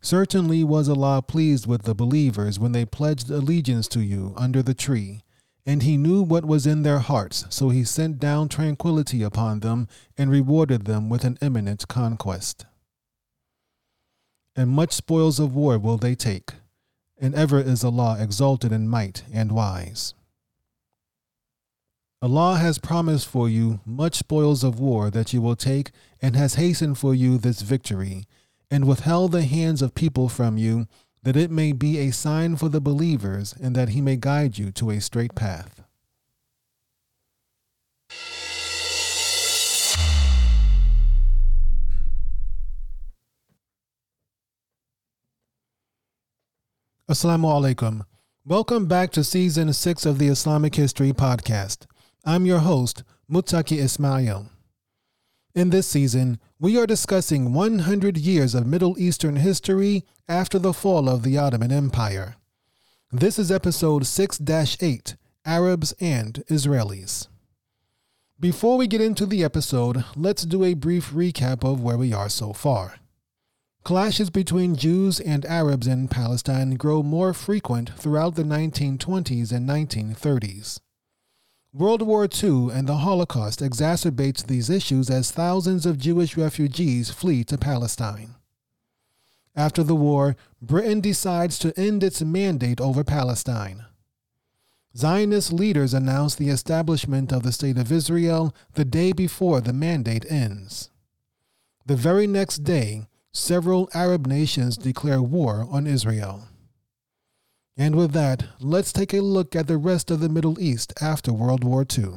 Certainly was Allah pleased with the believers when they pledged allegiance to you under the tree, and He knew what was in their hearts, so He sent down tranquility upon them and rewarded them with an imminent conquest. And much spoils of war will they take, and ever is Allah exalted in might and wise. Allah has promised for you much spoils of war that you will take, and has hastened for you this victory and withheld the hands of people from you, that it may be a sign for the believers, and that he may guide you to a straight path. Assalamu alaikum. Welcome back to season six of the Islamic History Podcast. I'm your host, Mutaki Ismail. In this season, we are discussing 100 years of Middle Eastern history after the fall of the Ottoman Empire. This is episode 6 8 Arabs and Israelis. Before we get into the episode, let's do a brief recap of where we are so far. Clashes between Jews and Arabs in Palestine grow more frequent throughout the 1920s and 1930s. World War II and the Holocaust exacerbates these issues as thousands of Jewish refugees flee to Palestine. After the war, Britain decides to end its mandate over Palestine. Zionist leaders announce the establishment of the State of Israel the day before the mandate ends. The very next day, several Arab nations declare war on Israel. And with that, let's take a look at the rest of the Middle East after World War II.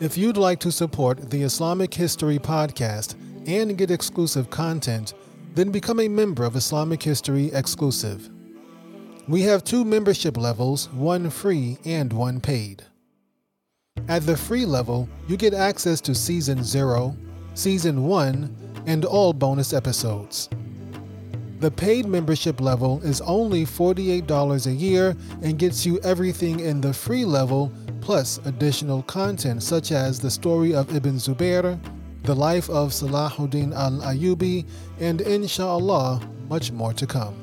If you'd like to support the Islamic History Podcast and get exclusive content, then become a member of Islamic History Exclusive. We have two membership levels, one free and one paid. At the free level, you get access to Season 0, Season 1, and all bonus episodes. The paid membership level is only $48 a year and gets you everything in the free level plus additional content such as the story of Ibn Zubair, the life of Salahuddin al Ayyubi, and inshallah, much more to come.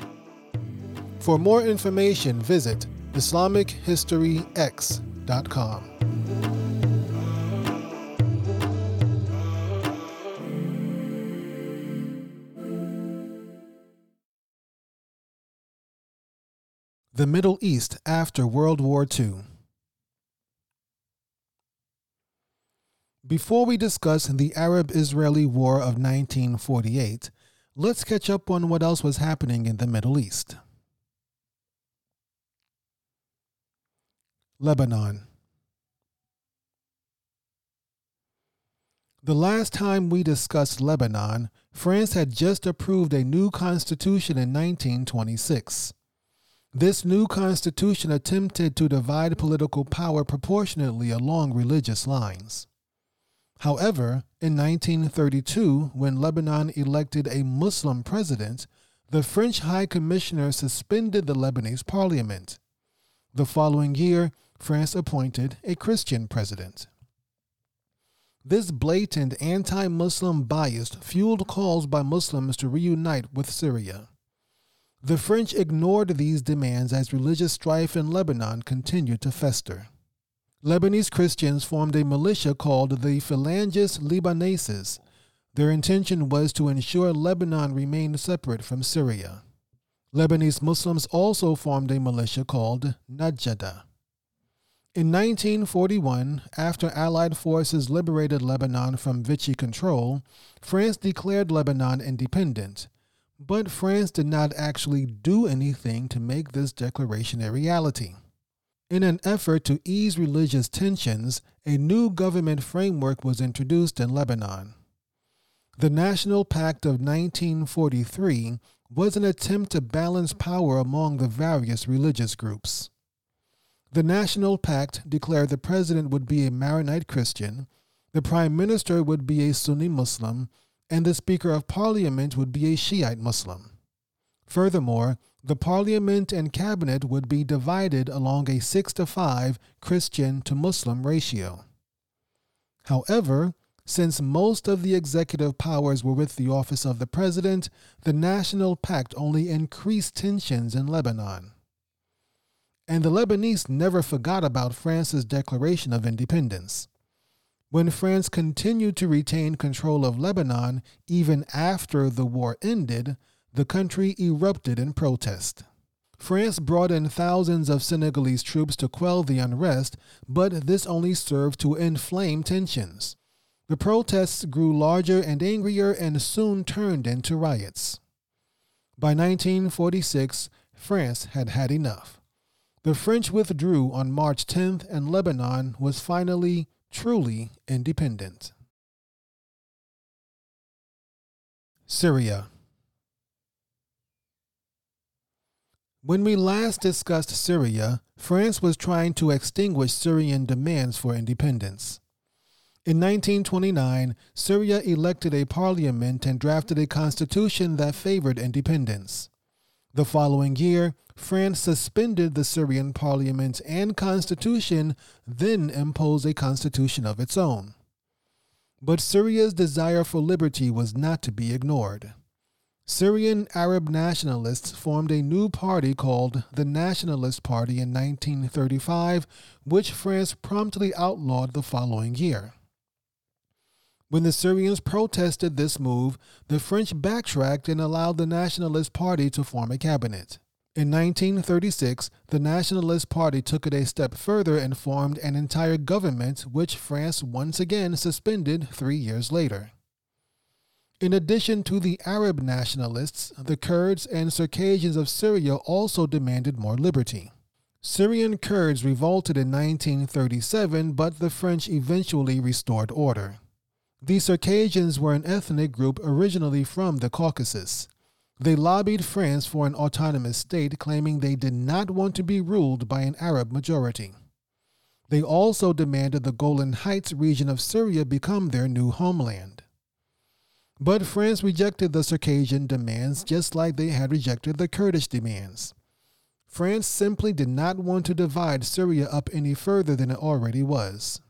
For more information, visit IslamicHistoryX.com. The Middle East after World War II. Before we discuss the Arab Israeli War of 1948, let's catch up on what else was happening in the Middle East. Lebanon. The last time we discussed Lebanon, France had just approved a new constitution in 1926. This new constitution attempted to divide political power proportionately along religious lines. However, in 1932, when Lebanon elected a Muslim president, the French High Commissioner suspended the Lebanese parliament. The following year, France appointed a Christian president. This blatant anti Muslim bias fueled calls by Muslims to reunite with Syria. The French ignored these demands as religious strife in Lebanon continued to fester. Lebanese Christians formed a militia called the Phalanges Libanaises. Their intention was to ensure Lebanon remained separate from Syria. Lebanese Muslims also formed a militia called Najada. In 1941, after Allied forces liberated Lebanon from Vichy control, France declared Lebanon independent. But France did not actually do anything to make this declaration a reality. In an effort to ease religious tensions, a new government framework was introduced in Lebanon. The National Pact of 1943 was an attempt to balance power among the various religious groups. The National Pact declared the president would be a Maronite Christian, the prime minister would be a Sunni Muslim, and the Speaker of Parliament would be a Shiite Muslim. Furthermore, the parliament and cabinet would be divided along a 6 to 5 Christian to Muslim ratio. However, since most of the executive powers were with the office of the president, the National Pact only increased tensions in Lebanon. And the Lebanese never forgot about France's declaration of independence. When France continued to retain control of Lebanon even after the war ended, the country erupted in protest. France brought in thousands of Senegalese troops to quell the unrest, but this only served to inflame tensions. The protests grew larger and angrier and soon turned into riots. By 1946, France had had enough. The French withdrew on March 10th, and Lebanon was finally, truly independent. Syria When we last discussed Syria, France was trying to extinguish Syrian demands for independence. In 1929, Syria elected a parliament and drafted a constitution that favored independence. The following year, France suspended the Syrian parliament and constitution, then imposed a constitution of its own. But Syria's desire for liberty was not to be ignored. Syrian Arab nationalists formed a new party called the Nationalist Party in 1935, which France promptly outlawed the following year. When the Syrians protested this move, the French backtracked and allowed the Nationalist Party to form a cabinet. In 1936, the Nationalist Party took it a step further and formed an entire government, which France once again suspended three years later. In addition to the Arab nationalists, the Kurds and Circassians of Syria also demanded more liberty. Syrian Kurds revolted in 1937, but the French eventually restored order. The Circassians were an ethnic group originally from the Caucasus. They lobbied France for an autonomous state, claiming they did not want to be ruled by an Arab majority. They also demanded the Golan Heights region of Syria become their new homeland. But France rejected the Circassian demands just like they had rejected the Kurdish demands. France simply did not want to divide Syria up any further than it already was.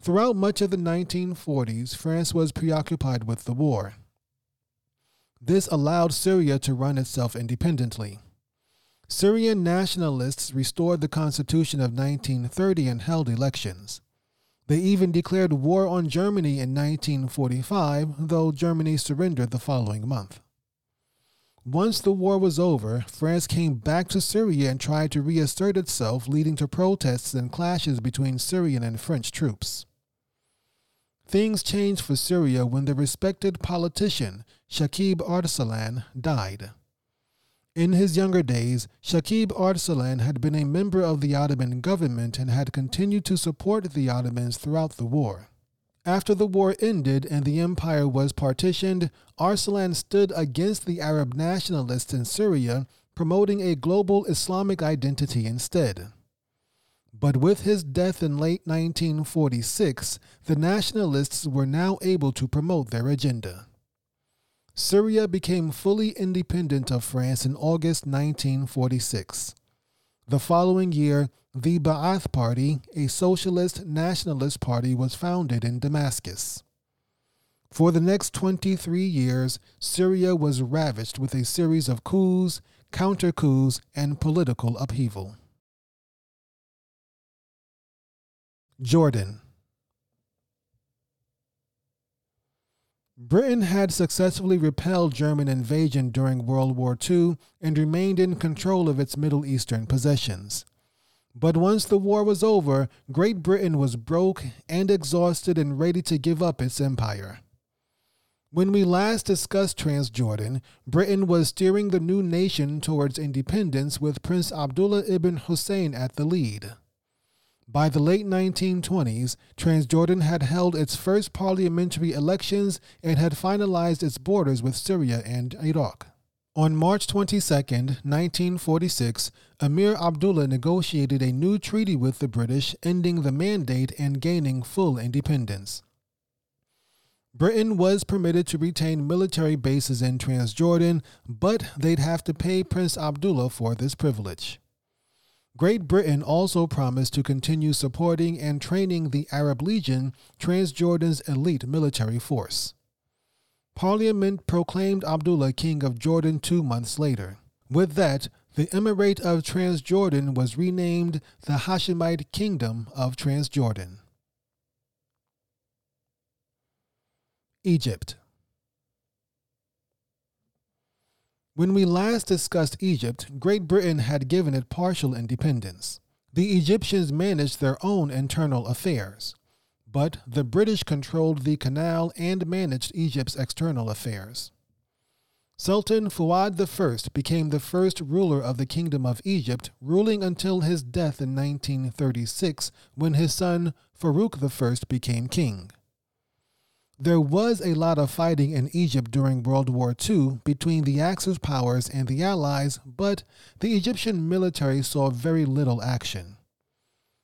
Throughout much of the 1940s, France was preoccupied with the war. This allowed Syria to run itself independently. Syrian nationalists restored the constitution of 1930 and held elections. They even declared war on Germany in 1945, though Germany surrendered the following month. Once the war was over, France came back to Syria and tried to reassert itself, leading to protests and clashes between Syrian and French troops. Things changed for Syria when the respected politician Shakib Arsalan died. In his younger days, Shakib Arsalan had been a member of the Ottoman government and had continued to support the Ottomans throughout the war. After the war ended and the empire was partitioned, Arsalan stood against the Arab nationalists in Syria, promoting a global Islamic identity instead. But with his death in late 1946, the nationalists were now able to promote their agenda. Syria became fully independent of France in August 1946. The following year, the Ba'ath Party, a socialist nationalist party, was founded in Damascus. For the next 23 years, Syria was ravaged with a series of coups, counter coups, and political upheaval. Jordan. Britain had successfully repelled German invasion during World War II and remained in control of its Middle Eastern possessions. But once the war was over, Great Britain was broke and exhausted and ready to give up its empire. When we last discussed Transjordan, Britain was steering the new nation towards independence with Prince Abdullah ibn Hussein at the lead. By the late 1920s, Transjordan had held its first parliamentary elections and had finalized its borders with Syria and Iraq. On March 22, 1946, Emir Abdullah negotiated a new treaty with the British, ending the mandate and gaining full independence. Britain was permitted to retain military bases in Transjordan, but they'd have to pay Prince Abdullah for this privilege. Great Britain also promised to continue supporting and training the Arab Legion, Transjordan's elite military force. Parliament proclaimed Abdullah king of Jordan two months later. With that, the Emirate of Transjordan was renamed the Hashemite Kingdom of Transjordan. Egypt When we last discussed Egypt, Great Britain had given it partial independence. The Egyptians managed their own internal affairs, but the British controlled the canal and managed Egypt's external affairs. Sultan Fuad I became the first ruler of the Kingdom of Egypt, ruling until his death in 1936 when his son Farouk I became king. There was a lot of fighting in Egypt during World War II between the Axis powers and the Allies, but the Egyptian military saw very little action.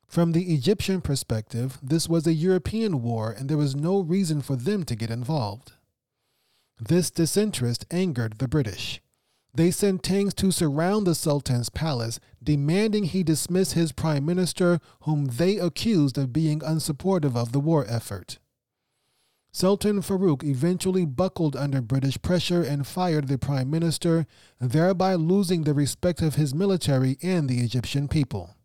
From the Egyptian perspective, this was a European war and there was no reason for them to get involved. This disinterest angered the British. They sent tanks to surround the Sultan's palace, demanding he dismiss his prime minister, whom they accused of being unsupportive of the war effort. Sultan Farouk eventually buckled under British pressure and fired the prime minister, thereby losing the respect of his military and the Egyptian people.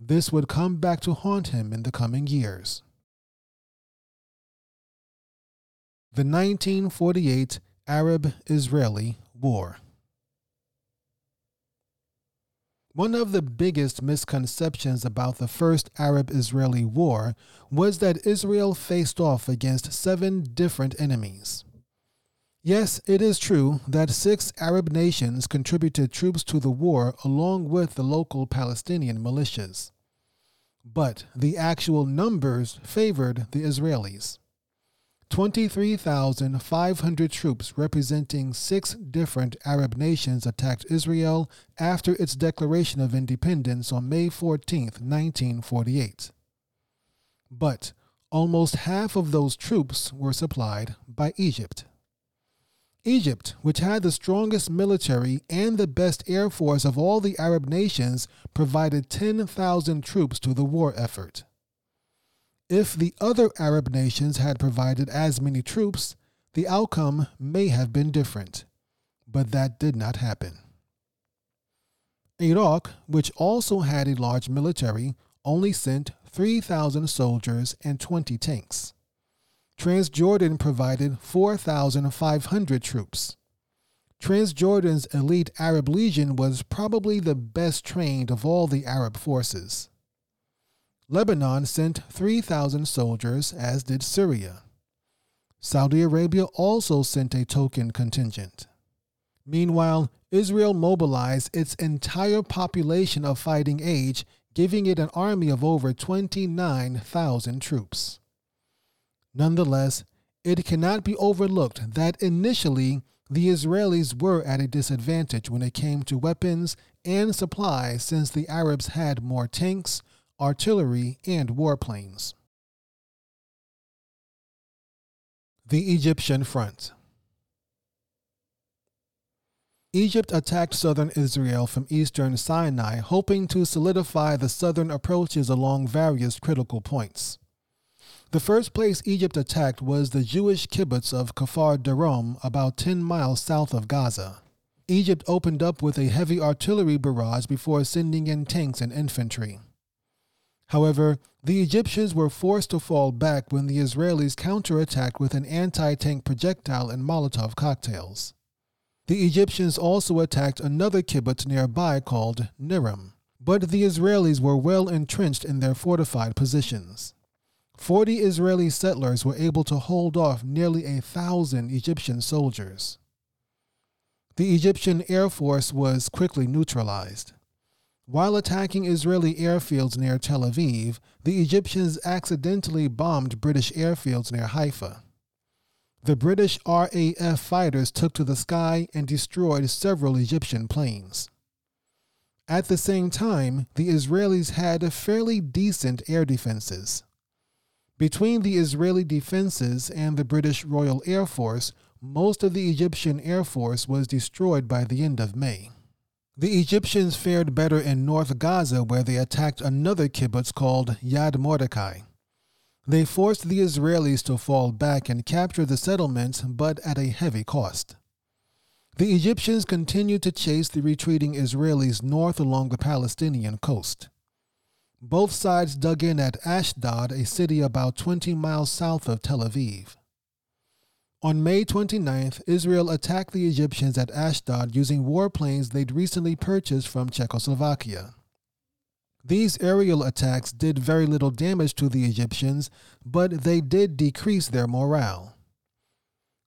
This would come back to haunt him in the coming years. The 1948 Arab Israeli War. One of the biggest misconceptions about the First Arab Israeli War was that Israel faced off against seven different enemies. Yes, it is true that six Arab nations contributed troops to the war along with the local Palestinian militias. But the actual numbers favored the Israelis. 23,500 troops representing six different Arab nations attacked Israel after its declaration of independence on May 14, 1948. But almost half of those troops were supplied by Egypt. Egypt, which had the strongest military and the best air force of all the Arab nations, provided 10,000 troops to the war effort. If the other Arab nations had provided as many troops, the outcome may have been different, but that did not happen. Iraq, which also had a large military, only sent 3,000 soldiers and 20 tanks. Transjordan provided 4,500 troops. Transjordan's elite Arab Legion was probably the best trained of all the Arab forces. Lebanon sent 3,000 soldiers, as did Syria. Saudi Arabia also sent a token contingent. Meanwhile, Israel mobilized its entire population of fighting age, giving it an army of over 29,000 troops. Nonetheless, it cannot be overlooked that initially the Israelis were at a disadvantage when it came to weapons and supplies since the Arabs had more tanks, artillery, and warplanes. The Egyptian Front Egypt attacked southern Israel from eastern Sinai, hoping to solidify the southern approaches along various critical points. The first place Egypt attacked was the Jewish kibbutz of Kfar Darom, about 10 miles south of Gaza. Egypt opened up with a heavy artillery barrage before sending in tanks and infantry. However, the Egyptians were forced to fall back when the Israelis counterattacked with an anti tank projectile and Molotov cocktails. The Egyptians also attacked another kibbutz nearby called Nirim, but the Israelis were well entrenched in their fortified positions. Forty Israeli settlers were able to hold off nearly a thousand Egyptian soldiers. The Egyptian Air Force was quickly neutralized. While attacking Israeli airfields near Tel Aviv, the Egyptians accidentally bombed British airfields near Haifa. The British RAF fighters took to the sky and destroyed several Egyptian planes. At the same time, the Israelis had fairly decent air defenses. Between the Israeli defenses and the British Royal Air Force, most of the Egyptian Air Force was destroyed by the end of May. The Egyptians fared better in North Gaza, where they attacked another kibbutz called Yad Mordechai. They forced the Israelis to fall back and capture the settlements, but at a heavy cost. The Egyptians continued to chase the retreating Israelis north along the Palestinian coast. Both sides dug in at Ashdod, a city about 20 miles south of Tel Aviv. On May 29th, Israel attacked the Egyptians at Ashdod using warplanes they'd recently purchased from Czechoslovakia. These aerial attacks did very little damage to the Egyptians, but they did decrease their morale.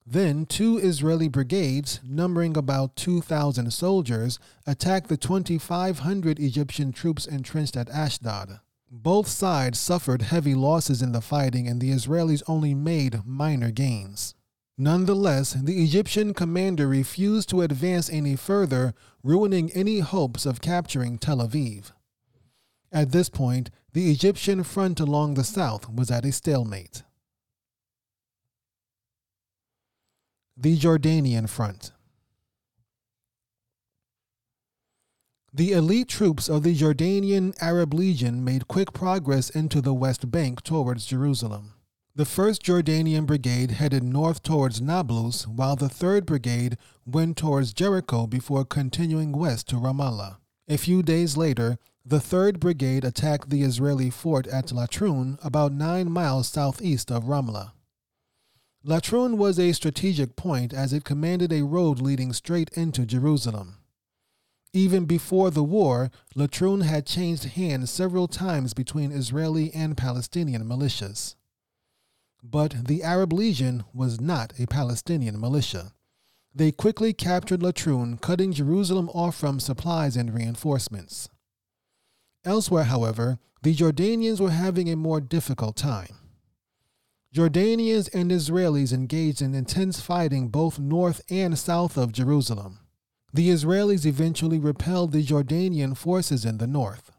Then, two Israeli brigades, numbering about 2,000 soldiers, attacked the 2,500 Egyptian troops entrenched at Ashdod. Both sides suffered heavy losses in the fighting, and the Israelis only made minor gains. Nonetheless, the Egyptian commander refused to advance any further, ruining any hopes of capturing Tel Aviv. At this point, the Egyptian front along the south was at a stalemate. The Jordanian Front The elite troops of the Jordanian Arab Legion made quick progress into the West Bank towards Jerusalem. The 1st Jordanian Brigade headed north towards Nablus, while the 3rd Brigade went towards Jericho before continuing west to Ramallah. A few days later, the 3rd Brigade attacked the Israeli fort at Latrun, about nine miles southeast of Ramla. Latrun was a strategic point as it commanded a road leading straight into Jerusalem. Even before the war, Latrun had changed hands several times between Israeli and Palestinian militias. But the Arab Legion was not a Palestinian militia. They quickly captured Latrun, cutting Jerusalem off from supplies and reinforcements. Elsewhere, however, the Jordanians were having a more difficult time. Jordanians and Israelis engaged in intense fighting both north and south of Jerusalem. The Israelis eventually repelled the Jordanian forces in the north.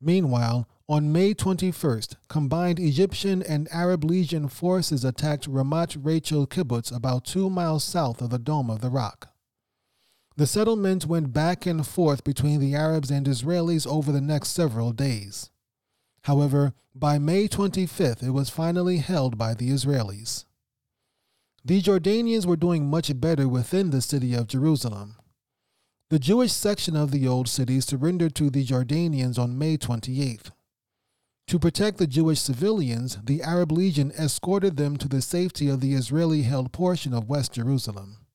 Meanwhile, on May 21st, combined Egyptian and Arab Legion forces attacked Ramat Rachel kibbutz about two miles south of the Dome of the Rock. The settlement went back and forth between the Arabs and Israelis over the next several days. However, by May 25th, it was finally held by the Israelis. The Jordanians were doing much better within the city of Jerusalem. The Jewish section of the old city surrendered to the Jordanians on May 28th. To protect the Jewish civilians, the Arab Legion escorted them to the safety of the Israeli held portion of West Jerusalem.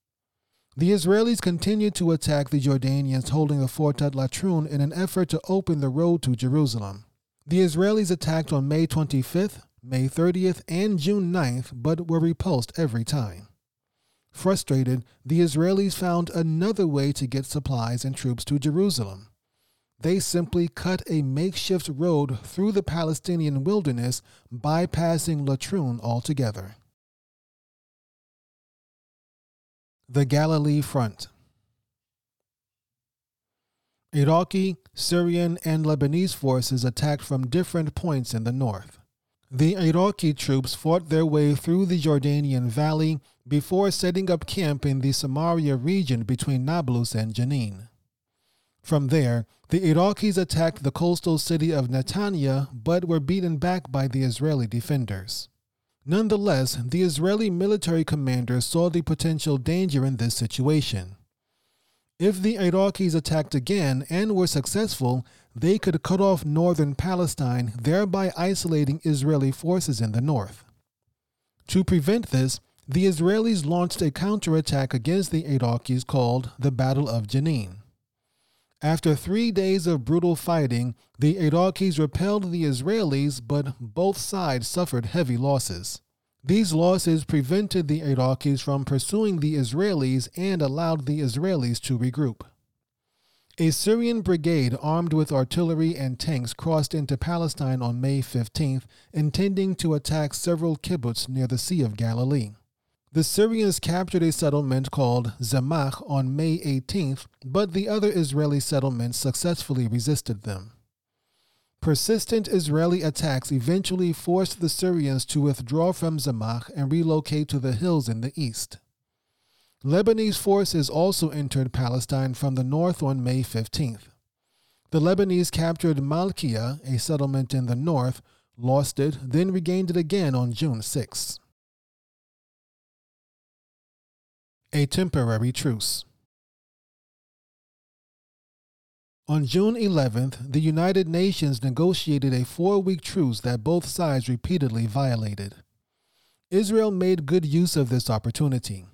The Israelis continued to attack the Jordanians holding the fort at Latrun in an effort to open the road to Jerusalem. The Israelis attacked on May 25th, May 30th, and June 9th, but were repulsed every time. Frustrated, the Israelis found another way to get supplies and troops to Jerusalem. They simply cut a makeshift road through the Palestinian wilderness, bypassing Latrun altogether. The Galilee Front. Iraqi, Syrian, and Lebanese forces attacked from different points in the north. The Iraqi troops fought their way through the Jordanian Valley before setting up camp in the Samaria region between Nablus and Jenin. From there, the Iraqis attacked the coastal city of Netanya but were beaten back by the Israeli defenders. Nonetheless, the Israeli military commander saw the potential danger in this situation. If the Iraqis attacked again and were successful, they could cut off northern Palestine, thereby isolating Israeli forces in the north. To prevent this, the Israelis launched a counterattack against the Iraqis called the Battle of Jenin. After three days of brutal fighting, the Iraqis repelled the Israelis, but both sides suffered heavy losses. These losses prevented the Iraqis from pursuing the Israelis and allowed the Israelis to regroup. A Syrian brigade armed with artillery and tanks crossed into Palestine on May 15th, intending to attack several kibbutz near the Sea of Galilee. The Syrians captured a settlement called Zemach on May 18th, but the other Israeli settlements successfully resisted them. Persistent Israeli attacks eventually forced the Syrians to withdraw from Zemach and relocate to the hills in the east. Lebanese forces also entered Palestine from the north on May 15th. The Lebanese captured Malkia, a settlement in the north, lost it, then regained it again on June 6. A temporary truce. On June 11th, the United Nations negotiated a four week truce that both sides repeatedly violated. Israel made good use of this opportunity.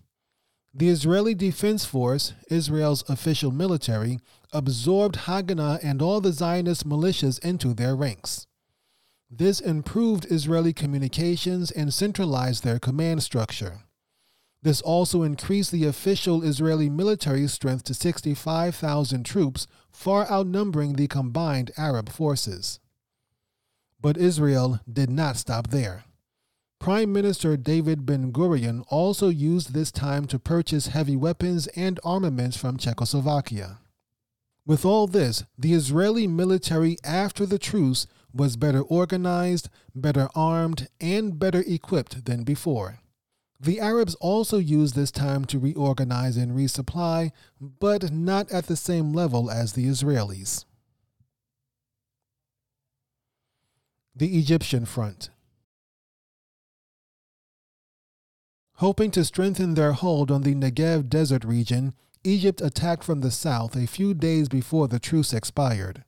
The Israeli Defense Force, Israel's official military, absorbed Haganah and all the Zionist militias into their ranks. This improved Israeli communications and centralized their command structure. This also increased the official Israeli military strength to 65,000 troops, far outnumbering the combined Arab forces. But Israel did not stop there. Prime Minister David Ben Gurion also used this time to purchase heavy weapons and armaments from Czechoslovakia. With all this, the Israeli military after the truce was better organized, better armed, and better equipped than before. The Arabs also used this time to reorganize and resupply, but not at the same level as the Israelis. The Egyptian Front Hoping to strengthen their hold on the Negev desert region, Egypt attacked from the south a few days before the truce expired.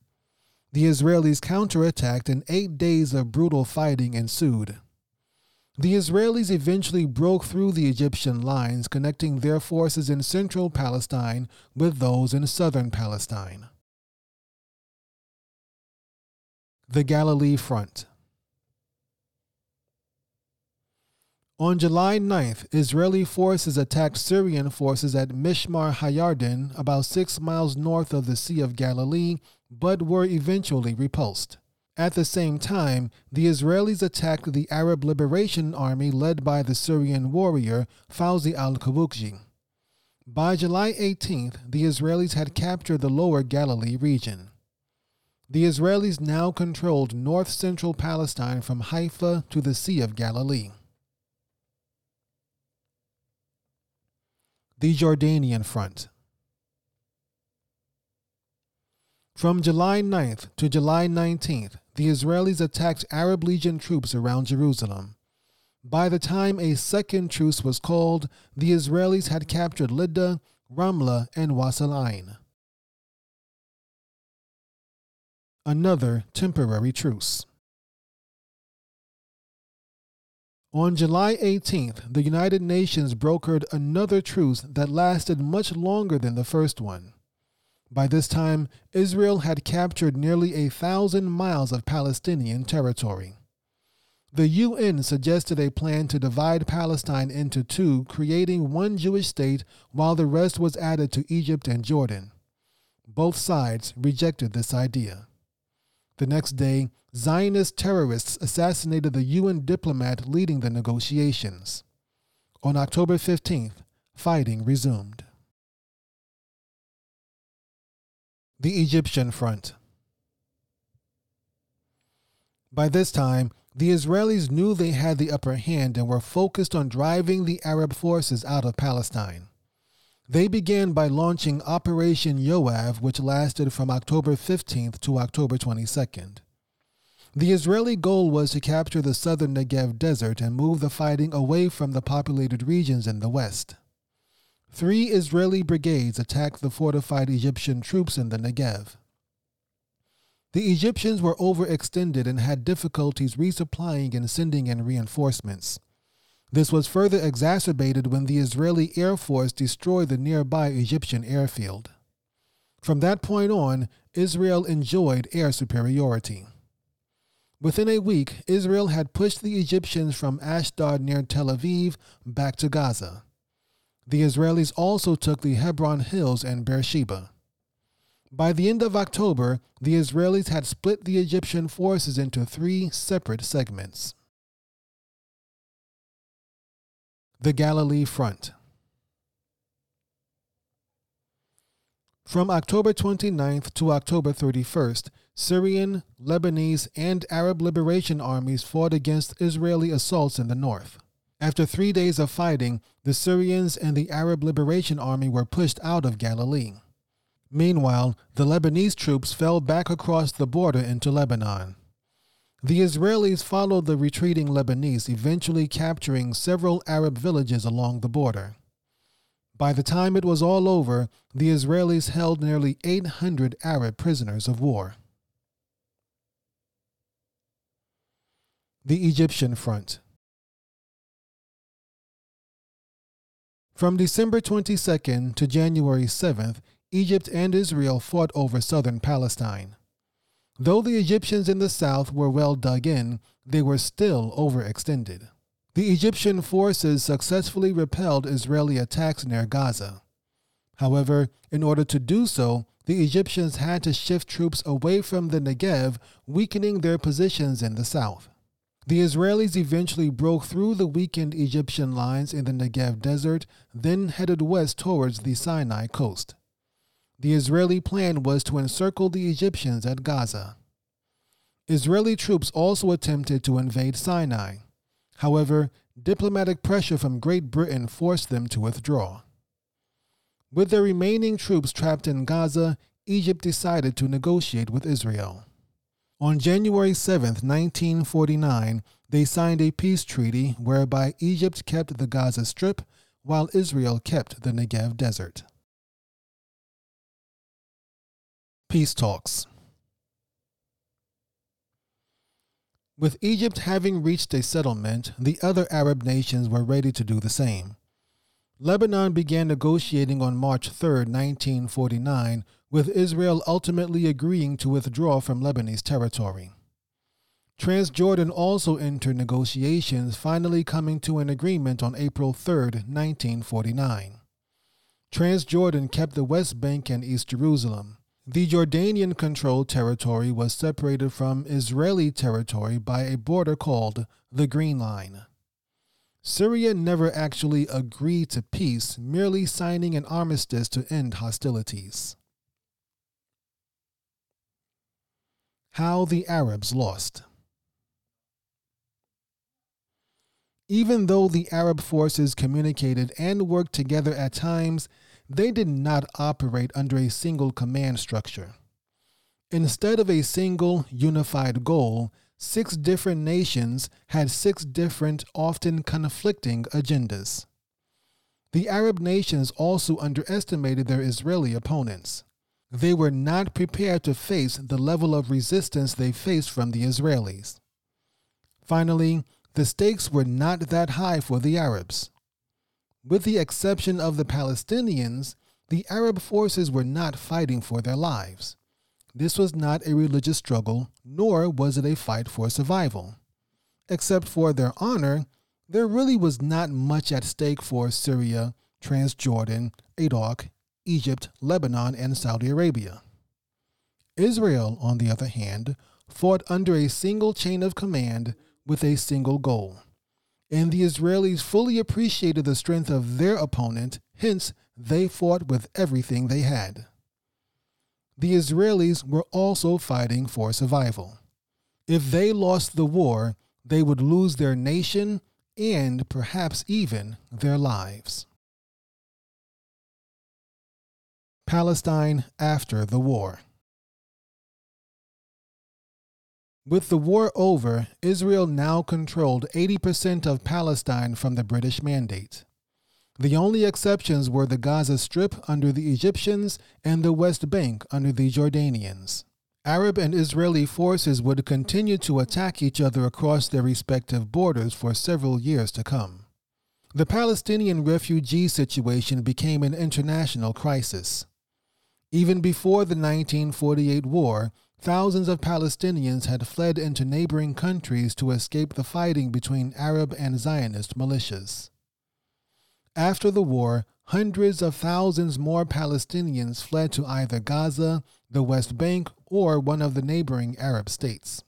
The Israelis counterattacked and eight days of brutal fighting ensued. The Israelis eventually broke through the Egyptian lines connecting their forces in central Palestine with those in southern Palestine. The Galilee Front On July 9th, Israeli forces attacked Syrian forces at Mishmar Hayarden, about six miles north of the Sea of Galilee, but were eventually repulsed. At the same time, the Israelis attacked the Arab Liberation Army led by the Syrian warrior Fawzi al Kawukji. By July 18th, the Israelis had captured the lower Galilee region. The Israelis now controlled north central Palestine from Haifa to the Sea of Galilee. the Jordanian front. From July 9th to July 19th, the Israelis attacked Arab Legion troops around Jerusalem. By the time a second truce was called, the Israelis had captured Lydda, Ramla, and Wasal. Another temporary truce. On July 18th, the United Nations brokered another truce that lasted much longer than the first one. By this time, Israel had captured nearly a thousand miles of Palestinian territory. The UN suggested a plan to divide Palestine into two, creating one Jewish state while the rest was added to Egypt and Jordan. Both sides rejected this idea. The next day, Zionist terrorists assassinated the UN diplomat leading the negotiations. On October 15th, fighting resumed. The Egyptian Front. By this time, the Israelis knew they had the upper hand and were focused on driving the Arab forces out of Palestine. They began by launching Operation Yoav, which lasted from October 15th to October 22nd. The Israeli goal was to capture the southern Negev desert and move the fighting away from the populated regions in the west. Three Israeli brigades attacked the fortified Egyptian troops in the Negev. The Egyptians were overextended and had difficulties resupplying and sending in reinforcements. This was further exacerbated when the Israeli Air Force destroyed the nearby Egyptian airfield. From that point on, Israel enjoyed air superiority. Within a week, Israel had pushed the Egyptians from Ashdod near Tel Aviv back to Gaza. The Israelis also took the Hebron Hills and Beersheba. By the end of October, the Israelis had split the Egyptian forces into three separate segments. The Galilee Front. From October 29th to October 31st, Syrian, Lebanese, and Arab liberation armies fought against Israeli assaults in the north. After three days of fighting, the Syrians and the Arab Liberation Army were pushed out of Galilee. Meanwhile, the Lebanese troops fell back across the border into Lebanon. The Israelis followed the retreating Lebanese, eventually capturing several Arab villages along the border. By the time it was all over, the Israelis held nearly 800 Arab prisoners of war. The Egyptian Front From December 22nd to January 7th, Egypt and Israel fought over southern Palestine. Though the Egyptians in the south were well dug in, they were still overextended. The Egyptian forces successfully repelled Israeli attacks near Gaza. However, in order to do so, the Egyptians had to shift troops away from the Negev, weakening their positions in the south. The Israelis eventually broke through the weakened Egyptian lines in the Negev desert, then headed west towards the Sinai coast. The Israeli plan was to encircle the Egyptians at Gaza. Israeli troops also attempted to invade Sinai. However, diplomatic pressure from Great Britain forced them to withdraw. With their remaining troops trapped in Gaza, Egypt decided to negotiate with Israel. On January 7, 1949, they signed a peace treaty whereby Egypt kept the Gaza Strip while Israel kept the Negev Desert. Peace talks. With Egypt having reached a settlement, the other Arab nations were ready to do the same. Lebanon began negotiating on March 3, 1949, with Israel ultimately agreeing to withdraw from Lebanese territory. Transjordan also entered negotiations, finally coming to an agreement on April 3, 1949. Transjordan kept the West Bank and East Jerusalem. The Jordanian controlled territory was separated from Israeli territory by a border called the Green Line. Syria never actually agreed to peace, merely signing an armistice to end hostilities. How the Arabs Lost Even though the Arab forces communicated and worked together at times, they did not operate under a single command structure. Instead of a single unified goal, six different nations had six different, often conflicting agendas. The Arab nations also underestimated their Israeli opponents. They were not prepared to face the level of resistance they faced from the Israelis. Finally, the stakes were not that high for the Arabs. With the exception of the Palestinians, the Arab forces were not fighting for their lives. This was not a religious struggle, nor was it a fight for survival. Except for their honor, there really was not much at stake for Syria, Transjordan, Iraq, Egypt, Lebanon, and Saudi Arabia. Israel, on the other hand, fought under a single chain of command with a single goal and the Israelis fully appreciated the strength of their opponent, hence, they fought with everything they had. The Israelis were also fighting for survival. If they lost the war, they would lose their nation and perhaps even their lives. Palestine after the war. With the war over, Israel now controlled 80% of Palestine from the British Mandate. The only exceptions were the Gaza Strip under the Egyptians and the West Bank under the Jordanians. Arab and Israeli forces would continue to attack each other across their respective borders for several years to come. The Palestinian refugee situation became an international crisis. Even before the 1948 war, thousands of Palestinians had fled into neighboring countries to escape the fighting between Arab and Zionist militias. After the war, hundreds of thousands more Palestinians fled to either Gaza, the West Bank, or one of the neighboring Arab states.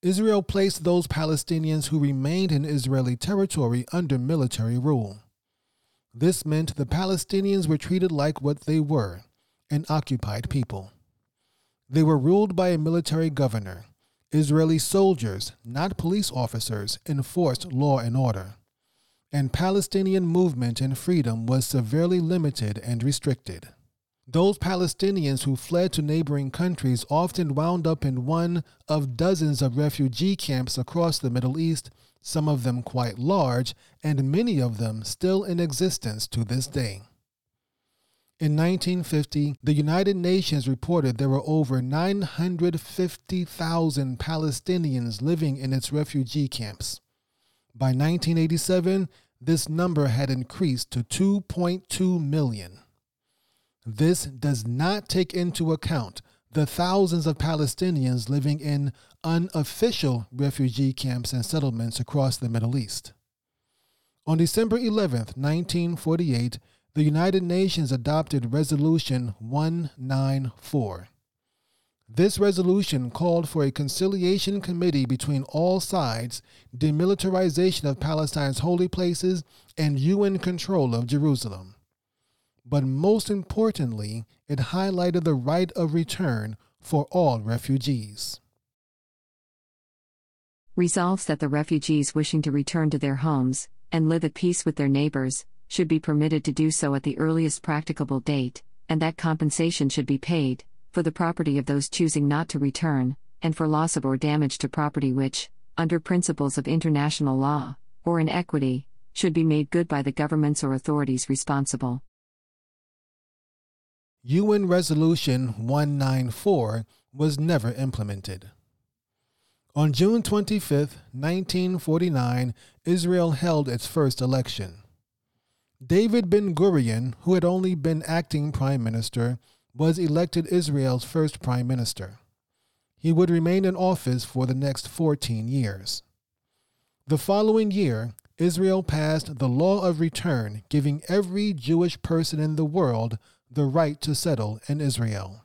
Israel placed those Palestinians who remained in Israeli territory under military rule. This meant the Palestinians were treated like what they were an occupied people. They were ruled by a military governor. Israeli soldiers, not police officers, enforced law and order. And Palestinian movement and freedom was severely limited and restricted. Those Palestinians who fled to neighboring countries often wound up in one of dozens of refugee camps across the Middle East, some of them quite large, and many of them still in existence to this day. In 1950, the United Nations reported there were over 950,000 Palestinians living in its refugee camps. By 1987, this number had increased to 2.2 million. This does not take into account the thousands of Palestinians living in unofficial refugee camps and settlements across the Middle East. On December 11, 1948, the United Nations adopted Resolution 194. This resolution called for a conciliation committee between all sides, demilitarization of Palestine's holy places, and UN control of Jerusalem but most importantly, it highlighted the right of return for all refugees. Resolves that the refugees wishing to return to their homes and live at peace with their neighbors should be permitted to do so at the earliest practicable date, and that compensation should be paid for the property of those choosing not to return, and for loss of or damage to property which, under principles of international law, or in equity, should be made good by the governments or authorities responsible. UN Resolution 194 was never implemented. On June 25, 1949, Israel held its first election. David Ben Gurion, who had only been acting prime minister, was elected Israel's first prime minister. He would remain in office for the next 14 years. The following year, Israel passed the Law of Return, giving every Jewish person in the world the right to settle in Israel.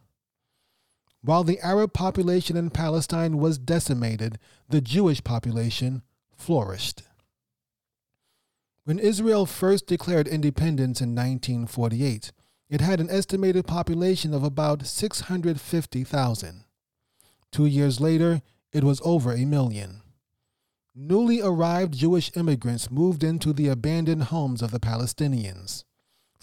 While the Arab population in Palestine was decimated, the Jewish population flourished. When Israel first declared independence in 1948, it had an estimated population of about 650,000. Two years later, it was over a million. Newly arrived Jewish immigrants moved into the abandoned homes of the Palestinians.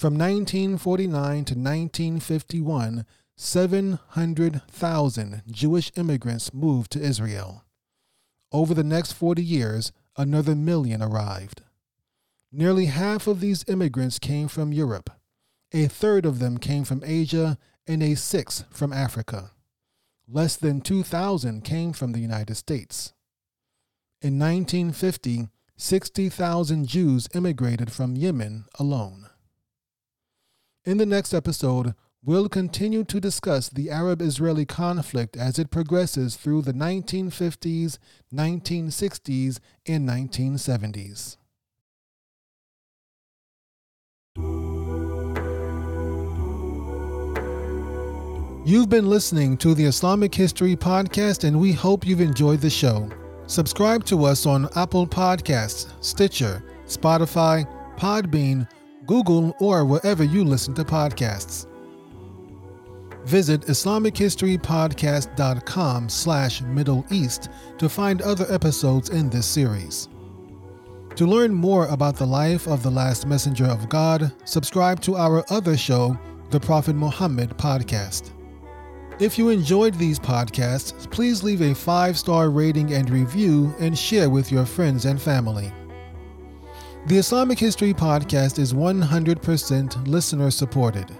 From 1949 to 1951, 700,000 Jewish immigrants moved to Israel. Over the next 40 years, another million arrived. Nearly half of these immigrants came from Europe, a third of them came from Asia, and a sixth from Africa. Less than 2,000 came from the United States. In 1950, 60,000 Jews immigrated from Yemen alone. In the next episode, we'll continue to discuss the Arab Israeli conflict as it progresses through the 1950s, 1960s, and 1970s. You've been listening to the Islamic History Podcast, and we hope you've enjoyed the show. Subscribe to us on Apple Podcasts, Stitcher, Spotify, Podbean, Google, or wherever you listen to podcasts. Visit IslamicHistoryPodcast.com slash Middle East to find other episodes in this series. To learn more about the life of the last messenger of God, subscribe to our other show, the Prophet Muhammad Podcast. If you enjoyed these podcasts, please leave a five star rating and review and share with your friends and family. The Islamic History Podcast is 100% listener supported.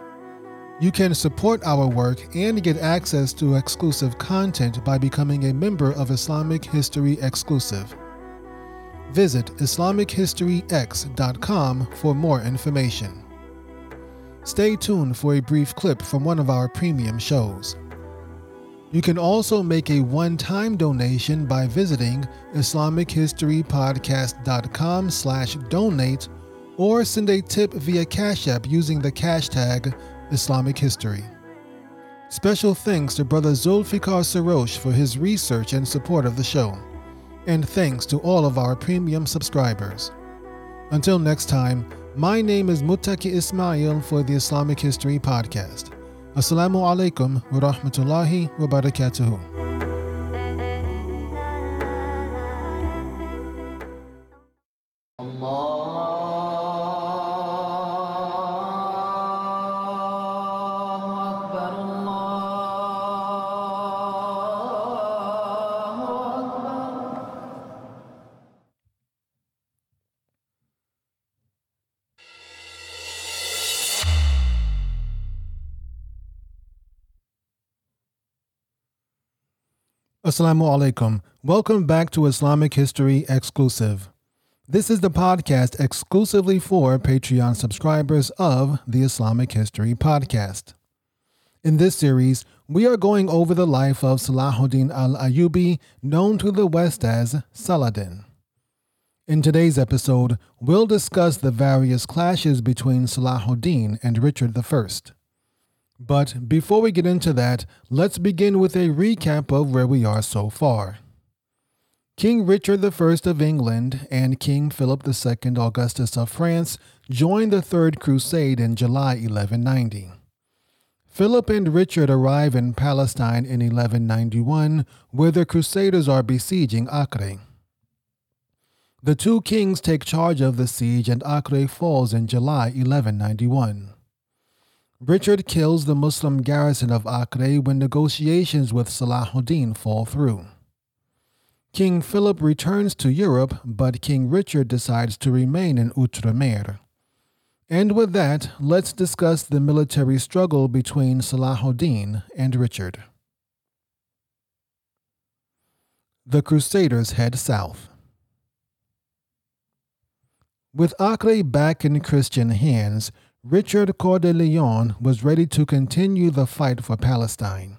You can support our work and get access to exclusive content by becoming a member of Islamic History Exclusive. Visit IslamicHistoryX.com for more information. Stay tuned for a brief clip from one of our premium shows. You can also make a one-time donation by visiting IslamicHistoryPodcast.com slash donate or send a tip via Cash App using the cash tag Islamic History. Special thanks to Brother Zulfikar Sarosh for his research and support of the show. And thanks to all of our premium subscribers. Until next time, my name is Mutaki Ismail for the Islamic History Podcast. Assalamu alaikum wa rahmatullahi wa barakatuhu. Assalamu alaikum. Welcome back to Islamic History Exclusive. This is the podcast exclusively for Patreon subscribers of the Islamic History Podcast. In this series, we are going over the life of Salahuddin al Ayyubi, known to the West as Saladin. In today's episode, we'll discuss the various clashes between Salahuddin and Richard I. But before we get into that, let's begin with a recap of where we are so far. King Richard I of England and King Philip II Augustus of France joined the Third Crusade in July 1190. Philip and Richard arrive in Palestine in 1191, where the Crusaders are besieging Acre. The two kings take charge of the siege, and Acre falls in July 1191. Richard kills the Muslim garrison of Acre when negotiations with Salahuddin fall through. King Philip returns to Europe, but King Richard decides to remain in Outremer. And with that, let's discuss the military struggle between Salahuddin and Richard. The Crusaders head south. With Acre back in Christian hands, Richard Coeur de Lion was ready to continue the fight for Palestine.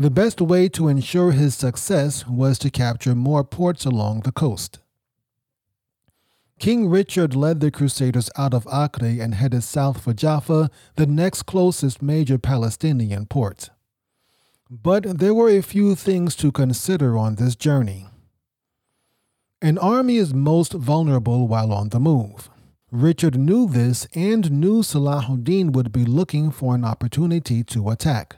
The best way to ensure his success was to capture more ports along the coast. King Richard led the Crusaders out of Acre and headed south for Jaffa, the next closest major Palestinian port. But there were a few things to consider on this journey. An army is most vulnerable while on the move. Richard knew this and knew Salahuddin would be looking for an opportunity to attack.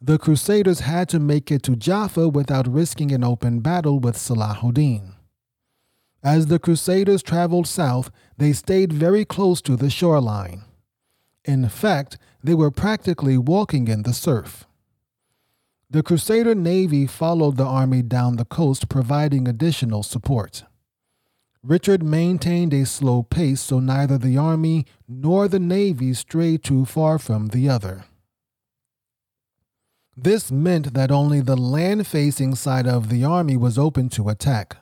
The Crusaders had to make it to Jaffa without risking an open battle with Salahuddin. As the Crusaders traveled south, they stayed very close to the shoreline. In fact, they were practically walking in the surf. The Crusader navy followed the army down the coast, providing additional support. Richard maintained a slow pace so neither the army nor the navy strayed too far from the other. This meant that only the land facing side of the army was open to attack.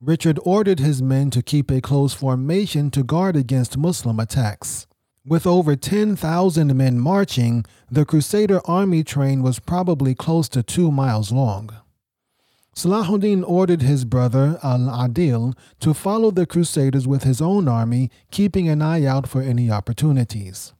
Richard ordered his men to keep a close formation to guard against Muslim attacks. With over 10,000 men marching, the Crusader army train was probably close to two miles long. Salahuddin ordered his brother Al Adil to follow the Crusaders with his own army, keeping an eye out for any opportunities.